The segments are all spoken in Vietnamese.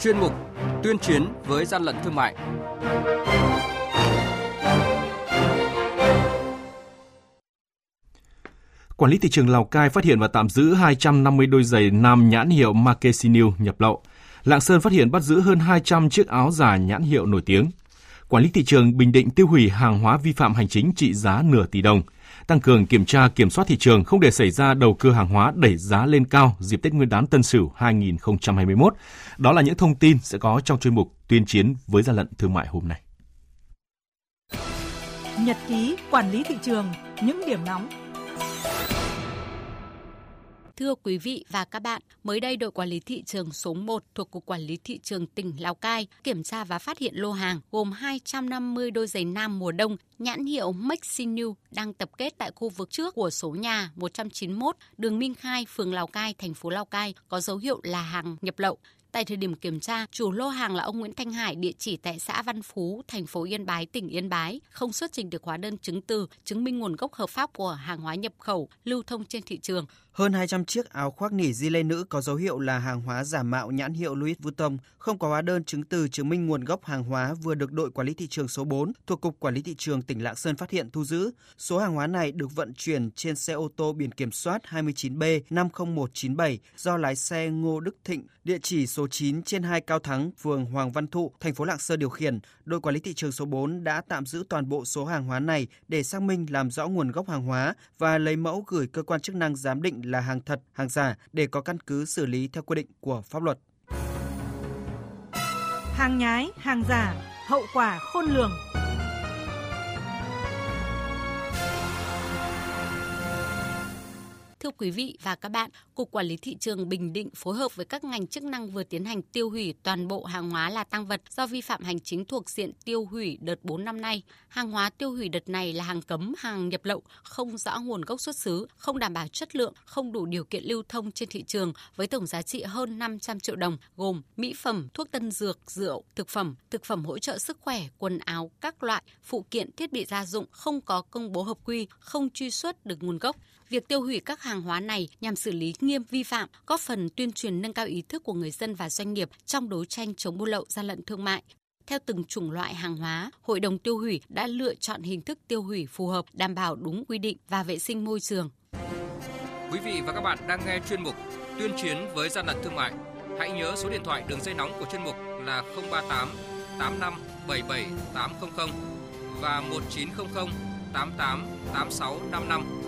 chuyên mục Tuyên chiến với gian lận thương mại. Quản lý thị trường Lào Cai phát hiện và tạm giữ 250 đôi giày nam nhãn hiệu Marquesinu nhập lậu. Lạng Sơn phát hiện bắt giữ hơn 200 chiếc áo giả nhãn hiệu nổi tiếng. Quản lý thị trường Bình Định tiêu hủy hàng hóa vi phạm hành chính trị giá nửa tỷ đồng – tăng cường kiểm tra kiểm soát thị trường không để xảy ra đầu cơ hàng hóa đẩy giá lên cao dịp Tết Nguyên đán Tân Sửu 2021. Đó là những thông tin sẽ có trong chuyên mục tuyên chiến với gian lận thương mại hôm nay. Nhật ký quản lý thị trường, những điểm nóng Thưa quý vị và các bạn, mới đây đội quản lý thị trường số 1 thuộc Cục Quản lý Thị trường tỉnh Lào Cai kiểm tra và phát hiện lô hàng gồm 250 đôi giày nam mùa đông nhãn hiệu Maxinu đang tập kết tại khu vực trước của số nhà 191 đường Minh Khai, phường Lào Cai, thành phố Lào Cai có dấu hiệu là hàng nhập lậu. Tại thời điểm kiểm tra, chủ lô hàng là ông Nguyễn Thanh Hải, địa chỉ tại xã Văn Phú, thành phố Yên Bái, tỉnh Yên Bái, không xuất trình được hóa đơn chứng từ chứng minh nguồn gốc hợp pháp của hàng hóa nhập khẩu lưu thông trên thị trường. Hơn 200 chiếc áo khoác nỉ di lê nữ có dấu hiệu là hàng hóa giả mạo nhãn hiệu Louis Vuitton, không có hóa đơn chứng từ chứng minh nguồn gốc hàng hóa vừa được đội quản lý thị trường số 4 thuộc Cục Quản lý Thị trường tỉnh Lạng Sơn phát hiện thu giữ. Số hàng hóa này được vận chuyển trên xe ô tô biển kiểm soát 29B 50197 do lái xe Ngô Đức Thịnh, địa chỉ số 9 trên 2 Cao Thắng, phường Hoàng Văn Thụ, thành phố Lạng Sơn điều khiển. Đội Quản lý Thị trường số 4 đã tạm giữ toàn bộ số hàng hóa này để xác minh làm rõ nguồn gốc hàng hóa và lấy mẫu gửi cơ quan chức năng giám định là hàng thật, hàng giả để có căn cứ xử lý theo quy định của pháp luật. Hàng nhái, hàng giả, hậu quả khôn lường. Quý vị và các bạn, Cục Quản lý Thị trường Bình Định phối hợp với các ngành chức năng vừa tiến hành tiêu hủy toàn bộ hàng hóa là tăng vật do vi phạm hành chính thuộc diện tiêu hủy đợt 4 năm nay. Hàng hóa tiêu hủy đợt này là hàng cấm, hàng nhập lậu, không rõ nguồn gốc xuất xứ, không đảm bảo chất lượng, không đủ điều kiện lưu thông trên thị trường với tổng giá trị hơn 500 triệu đồng, gồm mỹ phẩm, thuốc tân dược, rượu, thực phẩm, thực phẩm hỗ trợ sức khỏe, quần áo, các loại, phụ kiện, thiết bị gia dụng không có công bố hợp quy, không truy xuất được nguồn gốc. Việc tiêu hủy các hàng hóa này nhằm xử lý nghiêm vi phạm, góp phần tuyên truyền nâng cao ý thức của người dân và doanh nghiệp trong đấu tranh chống buôn lậu gian lận thương mại. Theo từng chủng loại hàng hóa, Hội đồng tiêu hủy đã lựa chọn hình thức tiêu hủy phù hợp, đảm bảo đúng quy định và vệ sinh môi trường. Quý vị và các bạn đang nghe chuyên mục Tuyên chiến với gian lận thương mại. Hãy nhớ số điện thoại đường dây nóng của chuyên mục là 038 85 77 800 và 1900 88 86 55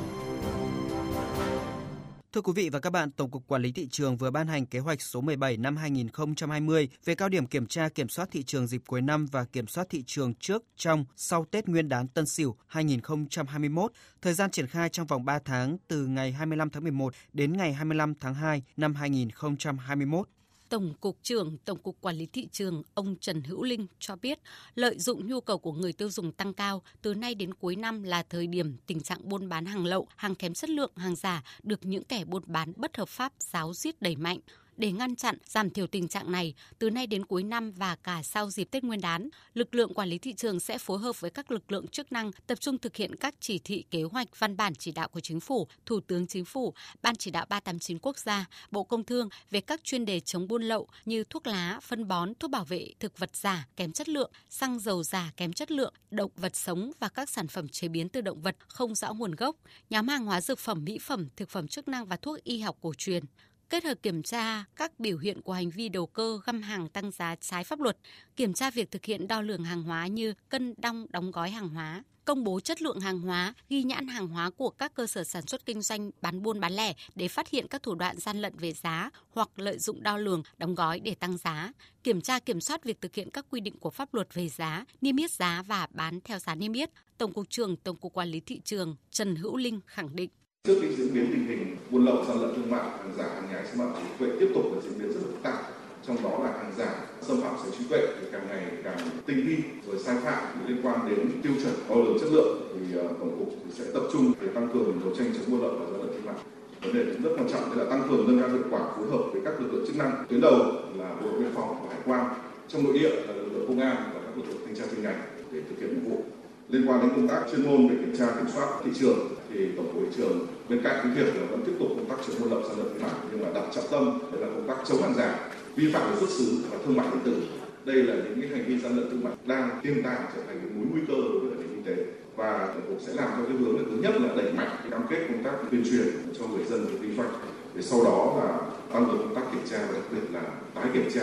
Thưa quý vị và các bạn, Tổng cục Quản lý thị trường vừa ban hành kế hoạch số 17 năm 2020 về cao điểm kiểm tra kiểm soát thị trường dịp cuối năm và kiểm soát thị trường trước, trong, sau Tết Nguyên đán Tân Sửu 2021. Thời gian triển khai trong vòng 3 tháng từ ngày 25 tháng 11 đến ngày 25 tháng 2 năm 2021. Tổng cục trưởng Tổng cục Quản lý thị trường ông Trần Hữu Linh cho biết, lợi dụng nhu cầu của người tiêu dùng tăng cao, từ nay đến cuối năm là thời điểm tình trạng buôn bán hàng lậu, hàng kém chất lượng, hàng giả được những kẻ buôn bán bất hợp pháp giáo giết đẩy mạnh. Để ngăn chặn, giảm thiểu tình trạng này, từ nay đến cuối năm và cả sau dịp Tết Nguyên đán, lực lượng quản lý thị trường sẽ phối hợp với các lực lượng chức năng tập trung thực hiện các chỉ thị kế hoạch văn bản chỉ đạo của Chính phủ, Thủ tướng Chính phủ, Ban chỉ đạo 389 quốc gia, Bộ Công Thương về các chuyên đề chống buôn lậu như thuốc lá, phân bón, thuốc bảo vệ thực vật giả kém chất lượng, xăng dầu giả kém chất lượng, động vật sống và các sản phẩm chế biến từ động vật không rõ nguồn gốc, nhóm hàng hóa dược phẩm, mỹ phẩm, thực phẩm chức năng và thuốc y học cổ truyền kết hợp kiểm tra các biểu hiện của hành vi đầu cơ găm hàng tăng giá trái pháp luật, kiểm tra việc thực hiện đo lường hàng hóa như cân đong đóng gói hàng hóa, công bố chất lượng hàng hóa, ghi nhãn hàng hóa của các cơ sở sản xuất kinh doanh bán buôn bán lẻ để phát hiện các thủ đoạn gian lận về giá hoặc lợi dụng đo lường, đóng gói để tăng giá, kiểm tra kiểm soát việc thực hiện các quy định của pháp luật về giá, niêm yết giá và bán theo giá niêm yết. Tổng cục trưởng Tổng cục Quản lý thị trường Trần Hữu Linh khẳng định trước cái diễn biến tình hình buôn lậu gian lận thương mại hàng giả hàng nhái xâm phạm trí tuệ tiếp tục là diễn biến rất là phức tạp. Trong đó là hàng giả, xâm phạm sở trí tuệ thì càng ngày càng tinh vi rồi sai phạm liên quan đến tiêu chuẩn đo lường chất lượng thì uh, tổng cục thì sẽ tập trung để tăng cường đấu tranh chống buôn lậu và gian lận thương mại. Vấn đề rất quan trọng là tăng cường nâng cao hiệu quả phối hợp với các lực lượng chức năng. Tuyến đầu là bộ đội biên phòng và hải quan trong nội địa là lực lượng công an và các lực lượng thanh tra chuyên ngành để thực hiện nhiệm vụ. Liên quan đến công tác chuyên môn về kiểm tra kiểm soát thị trường thì tổng cục trường bên cạnh cái việc là vẫn tiếp tục công tác chống buôn lậu gian lận thương mại, nhưng mà đặt trọng tâm đấy là công tác chống hàng giả, vi phạm về xuất xứ và thương mại điện tử. Đây là những cái hành vi gian lận thương mại đang tiềm tàng trở thành một mối nguy cơ đối với nền kinh tế. Và tổng cục sẽ làm theo cái hướng là thứ nhất là đẩy mạnh cái cam kết công tác tuyên truyền cho người dân về vi phạm. Để sau đó là tăng cường công tác kiểm tra và đặc biệt là tái kiểm tra.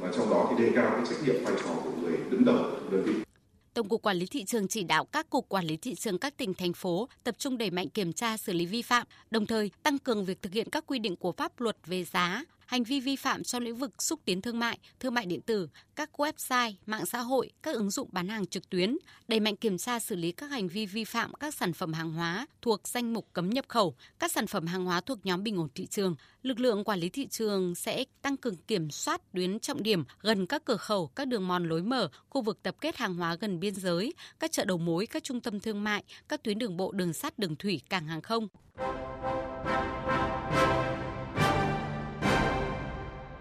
Và trong đó thì đề cao cái trách nhiệm vai trò của người đứng đầu đơn vị. Tổng cục Quản lý thị trường chỉ đạo các cục quản lý thị trường các tỉnh thành phố tập trung đẩy mạnh kiểm tra xử lý vi phạm, đồng thời tăng cường việc thực hiện các quy định của pháp luật về giá, hành vi vi phạm trong lĩnh vực xúc tiến thương mại, thương mại điện tử, các website, mạng xã hội, các ứng dụng bán hàng trực tuyến, đẩy mạnh kiểm tra xử lý các hành vi vi phạm các sản phẩm hàng hóa thuộc danh mục cấm nhập khẩu, các sản phẩm hàng hóa thuộc nhóm bình ổn thị trường. Lực lượng quản lý thị trường sẽ tăng cường kiểm soát tuyến trọng điểm gần các cửa khẩu, các đường mòn lối mở, khu vực tập kết hàng hóa gần biên giới, các chợ đầu mối, các trung tâm thương mại, các tuyến đường bộ, đường sắt, đường thủy, cảng hàng không.